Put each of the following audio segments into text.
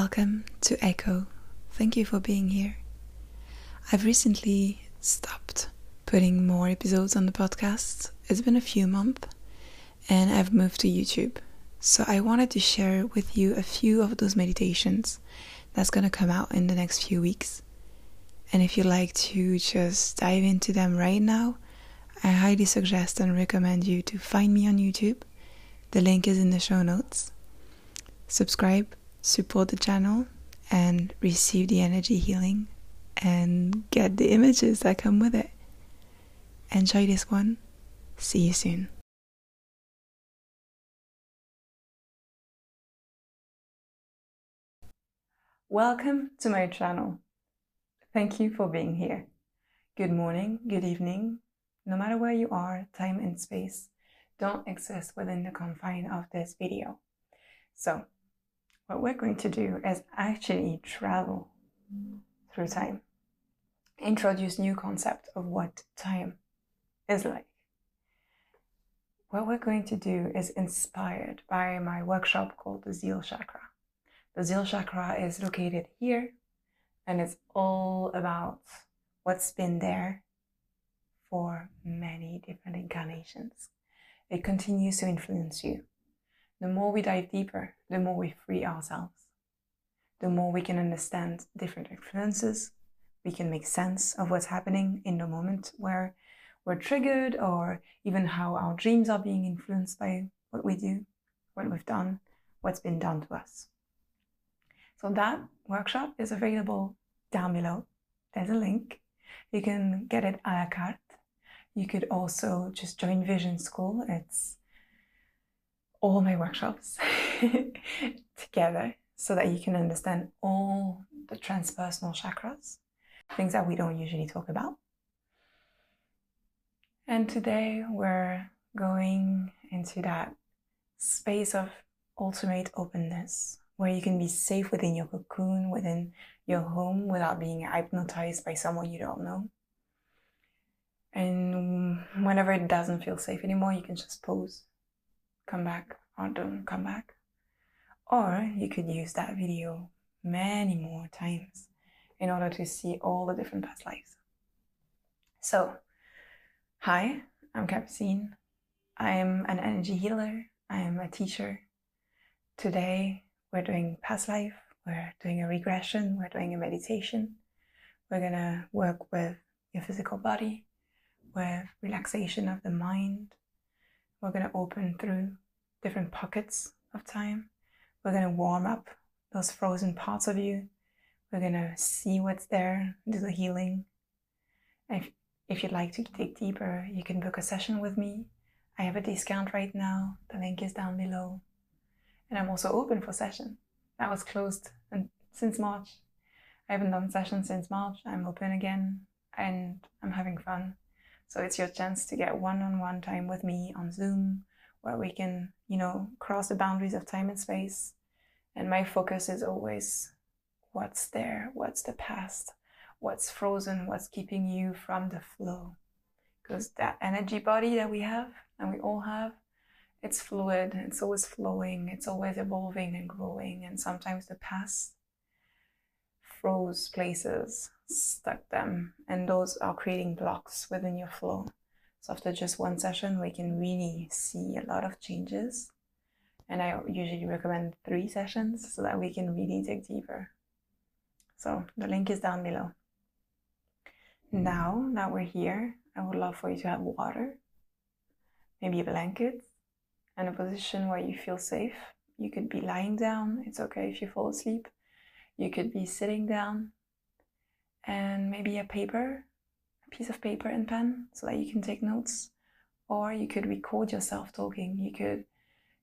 Welcome to Echo. Thank you for being here. I've recently stopped putting more episodes on the podcast. It's been a few months and I've moved to YouTube. So I wanted to share with you a few of those meditations that's going to come out in the next few weeks. And if you'd like to just dive into them right now, I highly suggest and recommend you to find me on YouTube. The link is in the show notes. Subscribe, support the channel, and receive the energy healing and get the images that come with it. Enjoy this one. See you soon. Welcome to my channel. Thank you for being here. Good morning, good evening, no matter where you are, time and space don't exist within the confine of this video. So, what we're going to do is actually travel through time, introduce new concept of what time is like. What we're going to do is inspired by my workshop called the Zeal Chakra. The Zeal Chakra is located here and it's all about what's been there for many different incarnations. It continues to influence you. The more we dive deeper, the more we free ourselves. The more we can understand different influences, we can make sense of what's happening in the moment where we're triggered, or even how our dreams are being influenced by what we do, what we've done, what's been done to us. So, that workshop is available down below. There's a link. You can get it a la carte you could also just join Vision School. It's all my workshops together so that you can understand all the transpersonal chakras, things that we don't usually talk about. And today we're going into that space of ultimate openness where you can be safe within your cocoon, within your home without being hypnotized by someone you don't know. And whenever it doesn't feel safe anymore, you can just pause, come back, or don't come back. Or you could use that video many more times in order to see all the different past lives. So, hi, I'm Capucine. I am an energy healer. I am a teacher. Today, we're doing past life, we're doing a regression, we're doing a meditation. We're gonna work with your physical body, with relaxation of the mind. We're to open through different pockets of time. We're going to warm up those frozen parts of you. We're going to see what's there, do the healing. If, if you'd like to dig deeper, you can book a session with me. I have a discount right now. The link is down below. And I'm also open for session. That was closed since March. I haven't done sessions since March. I'm open again and I'm having fun. So it's your chance to get one on one time with me on Zoom where we can, you know, cross the boundaries of time and space. And my focus is always what's there, what's the past, what's frozen, what's keeping you from the flow. Because that energy body that we have and we all have, it's fluid, it's always flowing, it's always evolving and growing. And sometimes the past froze places stuck them, and those are creating blocks within your flow. So after just one session, we can really see a lot of changes. And I usually recommend three sessions so that we can really dig deeper. So the link is down below. Hmm. Now that we're here, I would love for you to have water, maybe a blanket, and a position where you feel safe. You could be lying down, it's okay if you fall asleep. You could be sitting down, and maybe a paper, piece of paper and pen so that you can take notes. Or you could record yourself talking. You could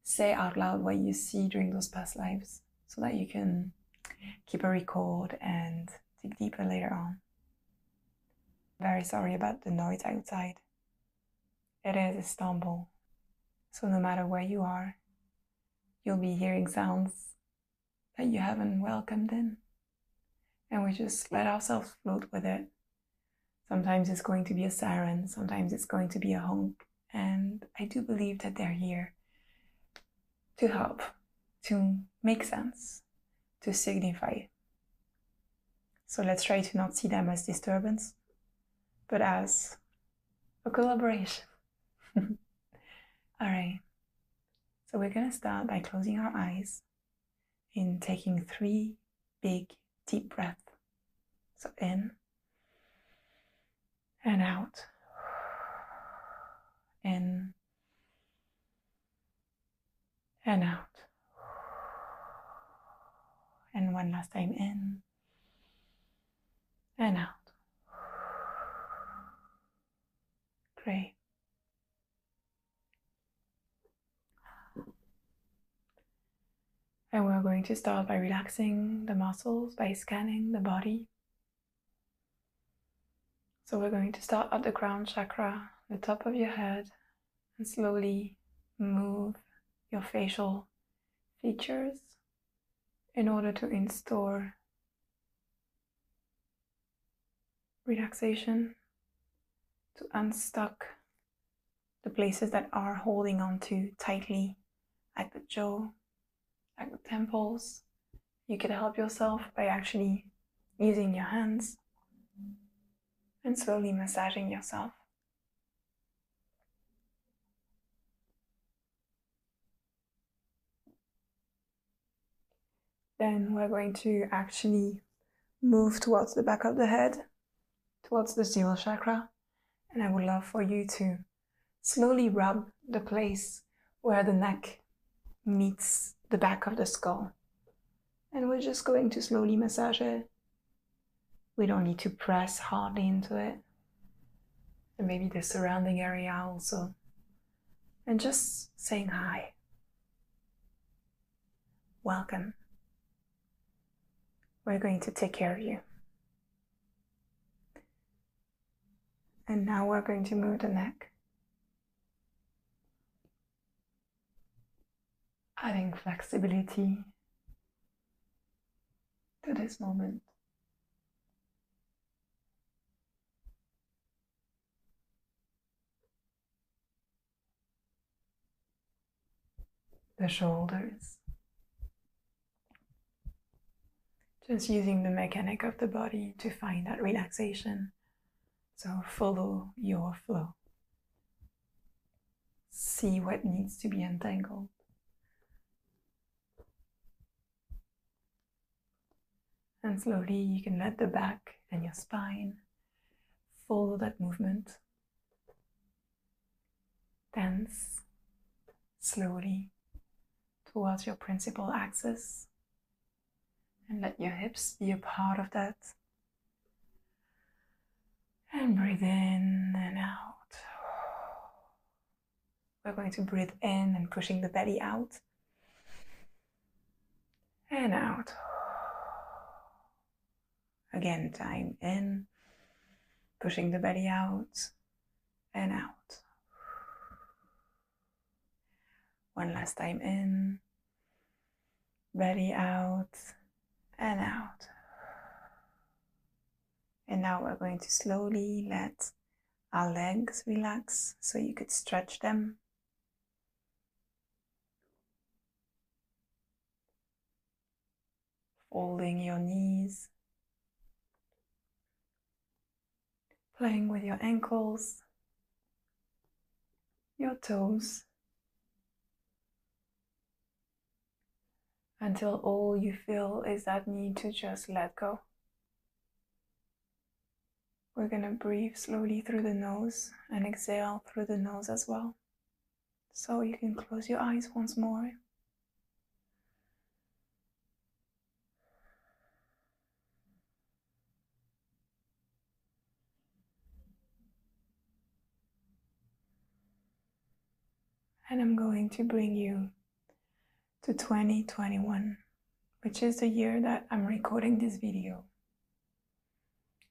say out loud what you see during those past lives so that you can keep a record and dig deeper later on. Very sorry about the noise outside. It is Istanbul, so no matter where you are, you'll be hearing sounds that you haven't welcomed in and we just let ourselves float with it. Sometimes it's going to be a siren, sometimes it's going to be a honk, and I do believe that they're here to help, to make sense, to signify. So let's try to not see them as disturbance, but as a collaboration. All right. So we're going to start by closing our eyes and taking three big deep breaths. So in and out. In and out. And one last time in and out. Great. And we're going to start by relaxing the muscles, by scanning the body. So we're going to start at the crown chakra, the top of your head, and slowly move your facial features in order to install relaxation, to unstuck the places that are holding on to tightly, like the jaw, like the temples. You could help yourself by actually using your hands and slowly massaging yourself. Then we're going to actually move towards the back of the head, towards the zeal chakra. And I would love for you to slowly rub the place where the neck meets the back of the skull. And we're just going to slowly massage it. We don't need to press hardly into it. And maybe the surrounding area also. And just saying hi. Welcome. We're going to take care of you. And now we're going to move the neck. Adding flexibility to this moment. The shoulders. Just using the mechanic of the body to find that relaxation. So follow your flow. See what needs to be untangled. And slowly you can let the back and your spine follow that movement. Tense slowly towards your principal axis and let your hips be a part of that. And breathe in and out. We're going to breathe in and pushing the belly out and out. Again, time in, pushing the belly out and out. One last time in, belly out and out. And now we're going to slowly let our legs relax so you could stretch them. Folding your knees playing with your ankles, your toes, until all you feel is that need to just let go. We're going to breathe slowly through the nose and exhale through the nose as well. So you can close your eyes once more. and I'm going to bring you to 2021, which is the year that I'm recording this video.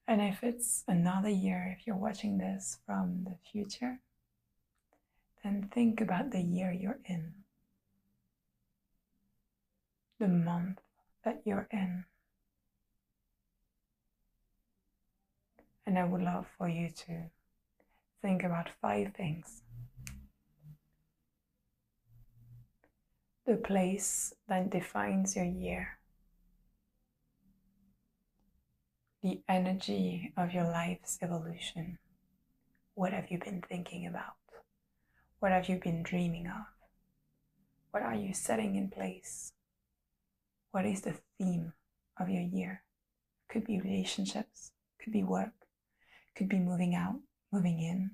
And if it's another year, if you're watching this from the future, then think about the year you're in, the month that you're in. And I would love for you to think about five things the place that defines your year. the energy of your life's evolution. What have you been thinking about? What have you been dreaming of? What are you setting in place? What is the theme of your year? Could be relationships, could be work, could be moving out, moving in,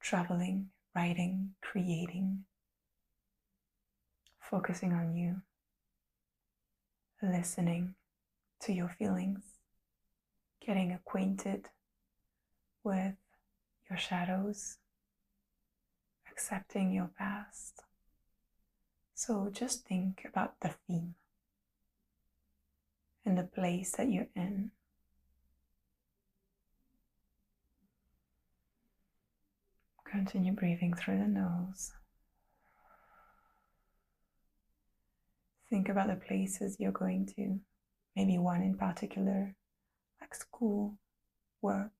traveling, writing, creating, focusing on you, listening to your feelings, getting acquainted with your shadows, accepting your past. So just think about the theme and the place that you're in. Continue breathing through the nose. Think about the places you're going to, maybe one in particular, like school, work,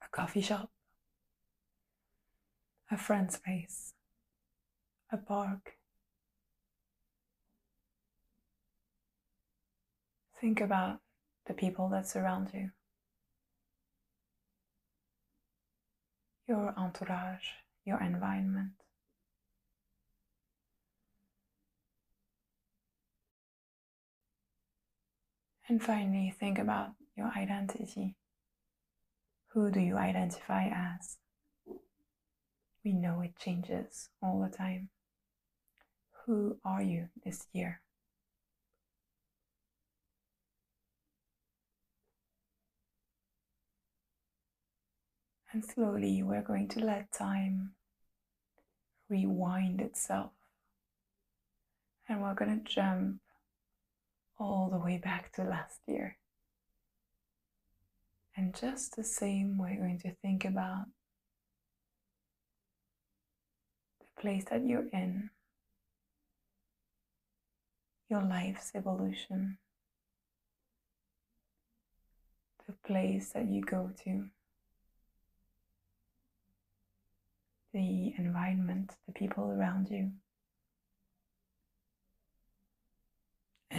a coffee shop, a friend's place, a park. Think about the people that surround you, your entourage, your environment. And finally, think about your identity. Who do you identify as? We know it changes all the time. Who are you this year? And slowly we're going to let time rewind itself. And we're going to jump all the way back to last year. And just the same, we're going to think about the place that you're in, your life's evolution, the place that you go to, the environment, the people around you.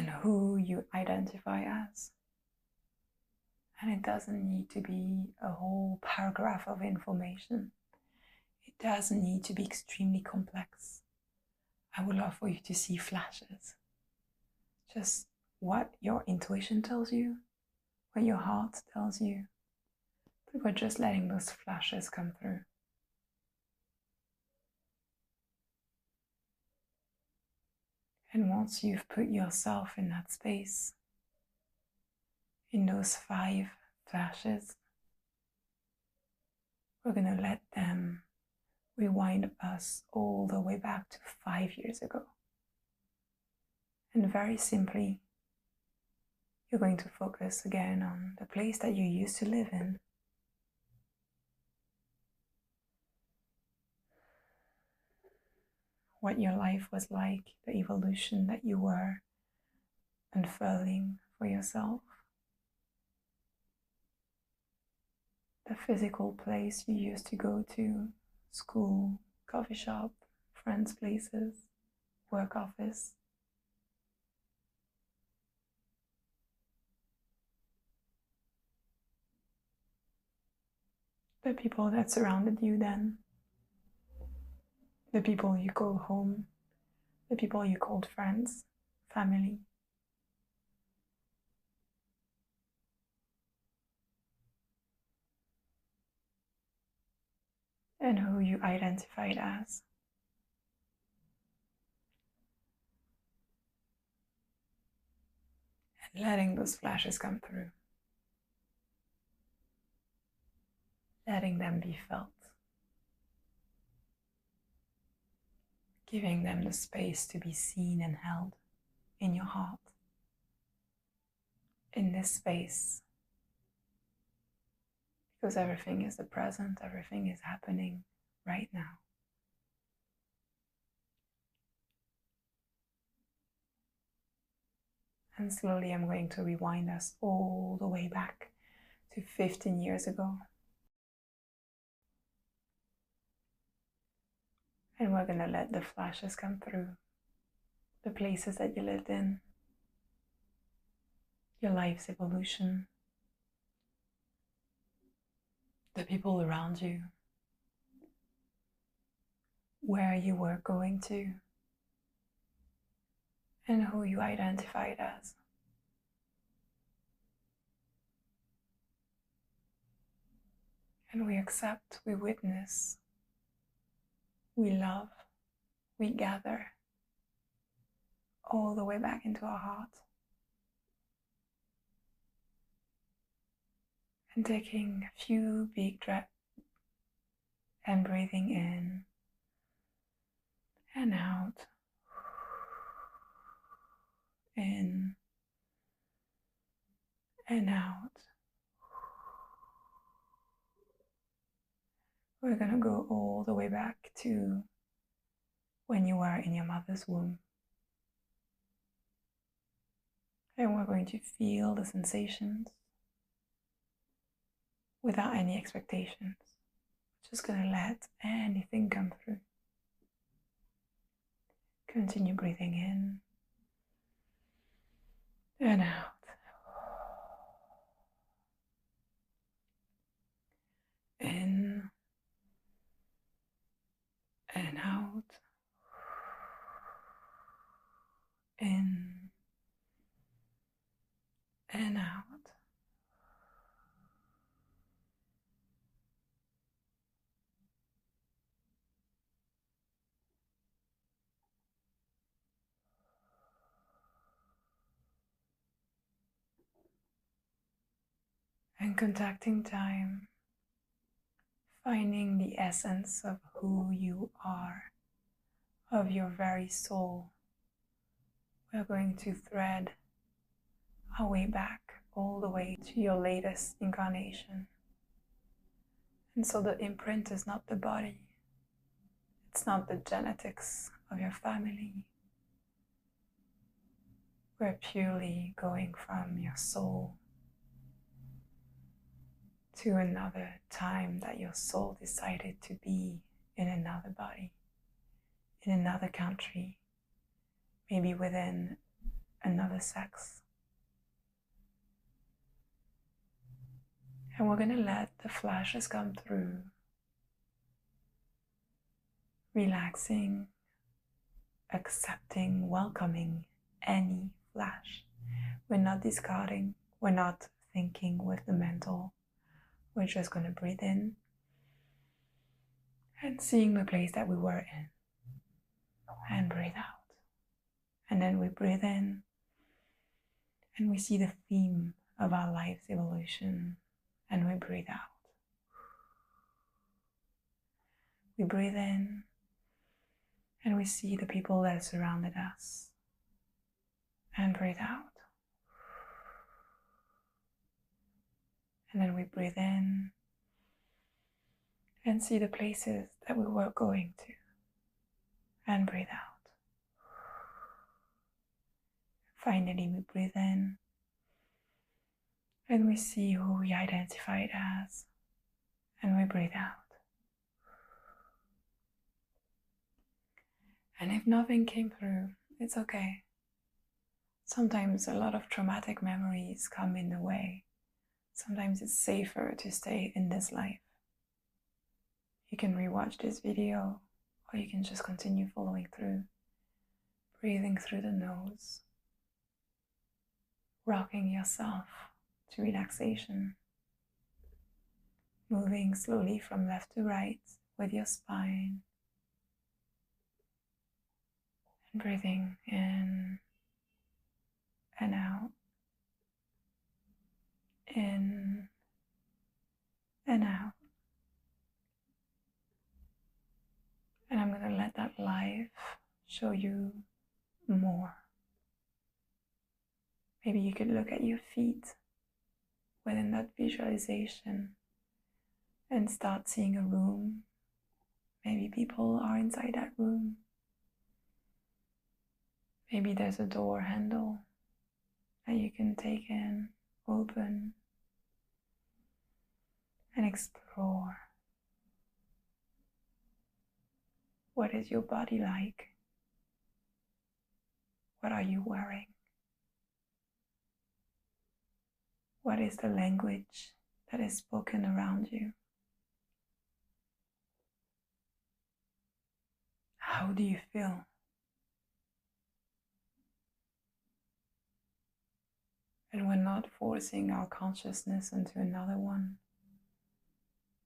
And who you identify as. And it doesn't need to be a whole paragraph of information. It doesn't need to be extremely complex. I would love for you to see flashes. Just what your intuition tells you, what your heart tells you. But we're just letting those flashes come through. And once you've put yourself in that space, in those five flashes, we're going to let them rewind us all the way back to five years ago. And very simply, you're going to focus again on the place that you used to live in what your life was like, the evolution that you were unfurling for yourself. The physical place you used to go to, school, coffee shop, friends' places, work office. The people that surrounded you then the people you call home, the people you called friends, family. And who you identified as. And letting those flashes come through. Letting them be felt. Giving them the space to be seen and held in your heart. In this space, because everything is the present, everything is happening right now. And slowly, I'm going to rewind us all the way back to 15 years ago. And we're going to let the flashes come through the places that you lived in, your life's evolution, the people around you, where you were going to, and who you identified as. And we accept, we witness, we love, we gather all the way back into our heart. And taking a few big breaths and breathing in and out. In and out. We're going to go all the way back to when you were in your mother's womb. And we're going to feel the sensations without any expectations. Just going to let anything come through. Continue breathing in and out. In and out. In and out. And contacting time, finding the essence of who you are, of your very soul. We're going to thread our way back all the way to your latest incarnation. And so the imprint is not the body, it's not the genetics of your family. We're purely going from your soul to another time that your soul decided to be in another body, in another country, maybe within another sex. And we're going to let the flashes come through, relaxing, accepting, welcoming any flash. We're not discarding, we're not thinking with the mental. We're just going to breathe in and seeing the place that we were in and breathe out. And then we breathe in and we see the theme of our life's evolution and we breathe out. We breathe in and we see the people that surrounded us and breathe out. And then we breathe in and see the places that we were going to and breathe out. Finally, we breathe in and we see who we identified as, and we breathe out. And if nothing came through, it's okay. Sometimes a lot of traumatic memories come in the way. Sometimes it's safer to stay in this life. You can rewatch this video, or you can just continue following through, breathing through the nose, rocking yourself to relaxation. Moving slowly from left to right with your spine. And breathing in and out. In and out. And I'm going to let that life show you more. Maybe you could look at your feet within that visualization and start seeing a room. Maybe people are inside that room. Maybe there's a door handle that you can take in, open, and explore. What is your body like? What are you wearing? What is the language that is spoken around you? How do you feel? And we're not forcing our consciousness into another one.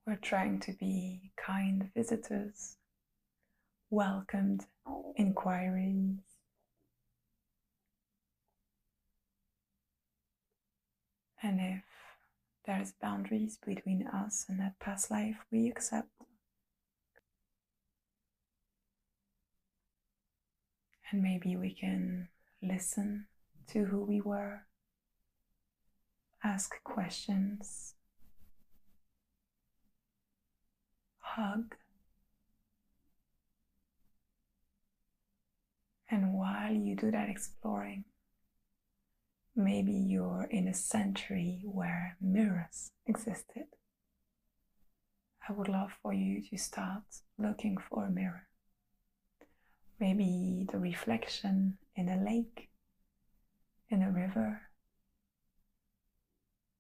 We're trying to be kind visitors, welcomed inquiries. And if there's boundaries between us and that past life, we accept. And maybe we can listen to who we were ask questions, hug. And while you do that exploring, maybe you're in a century where mirrors existed. I would love for you to start looking for a mirror. Maybe the reflection in a lake, in a river,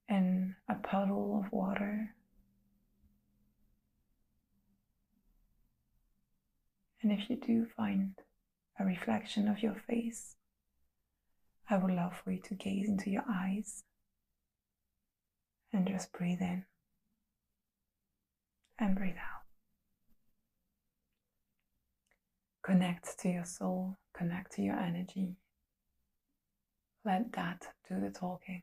in a puddle of water. And if you do find a reflection of your face, I would love for you to gaze into your eyes and just breathe in and breathe out. Connect to your soul, connect to your energy. Let that do the talking.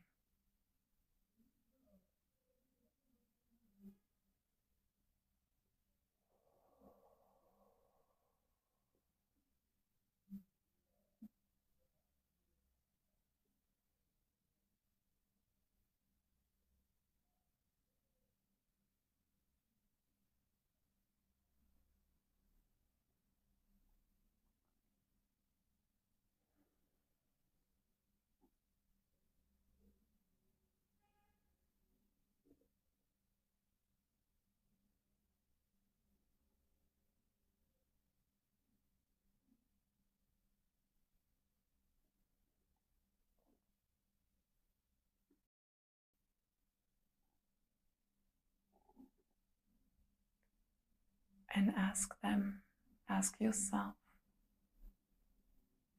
And ask them, ask yourself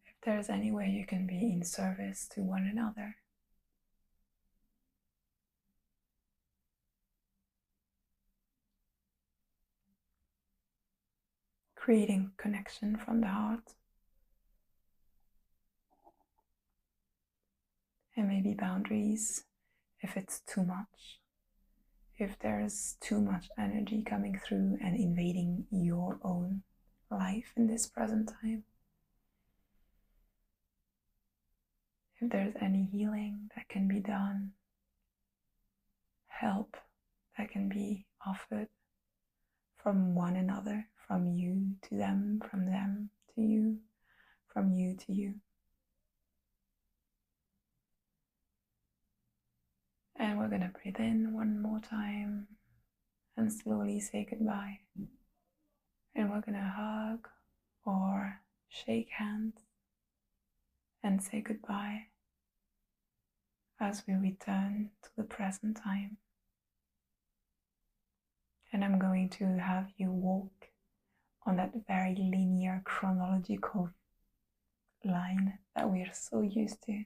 if there's any way you can be in service to one another. Creating connection from the heart. And maybe boundaries if it's too much if there's too much energy coming through and invading your own life in this present time. If there's any healing that can be done, help that can be offered from one another, from you to them, from them to you, from you to you. And we're gonna breathe in one more time and slowly say goodbye. And we're gonna hug or shake hands and say goodbye as we return to the present time. And I'm going to have you walk on that very linear chronological line that we're so used to.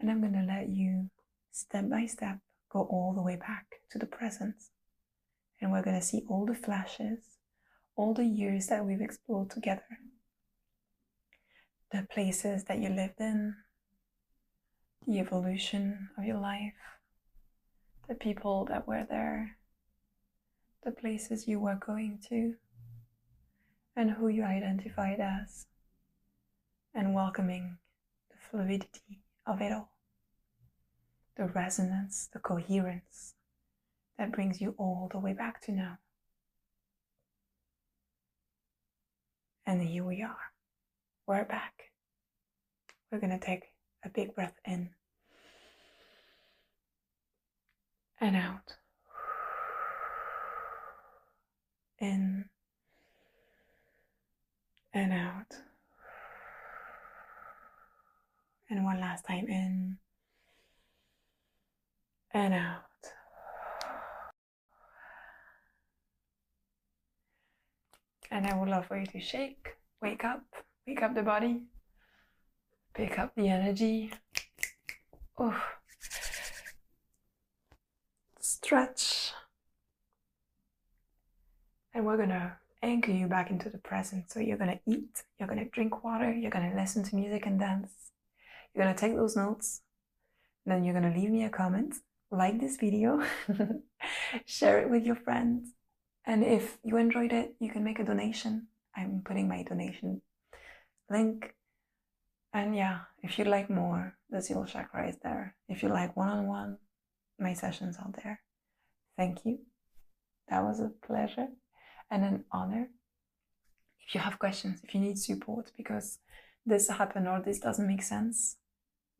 And I'm going to let you step by step, go all the way back to the present. And we're going to see all the flashes, all the years that we've explored together, the places that you lived in, the evolution of your life, the people that were there, the places you were going to, and who you identified as, and welcoming the fluidity of it all the resonance, the coherence that brings you all the way back to now. And here we are. We're back. We're going to take a big breath in and out. In and out. And one last time in and out. And I would love for you to shake, wake up, wake up the body, pick up the energy. Oh. Stretch. And we're gonna anchor you back into the present. So you're gonna eat, you're gonna drink water, you're gonna listen to music and dance. You're gonna take those notes, then you're gonna leave me a comment, like this video, share it with your friends. And if you enjoyed it, you can make a donation. I'm putting my donation link. And yeah, if you'd like more, the Zeal chakra is there. If you like one on one, my sessions are there. Thank you. That was a pleasure and an honor. If you have questions, if you need support because this happened or this doesn't make sense,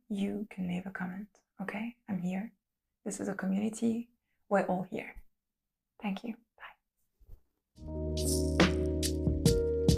you can leave a comment. Okay, I'm here. This is a community. We're all here. Thank you. Bye.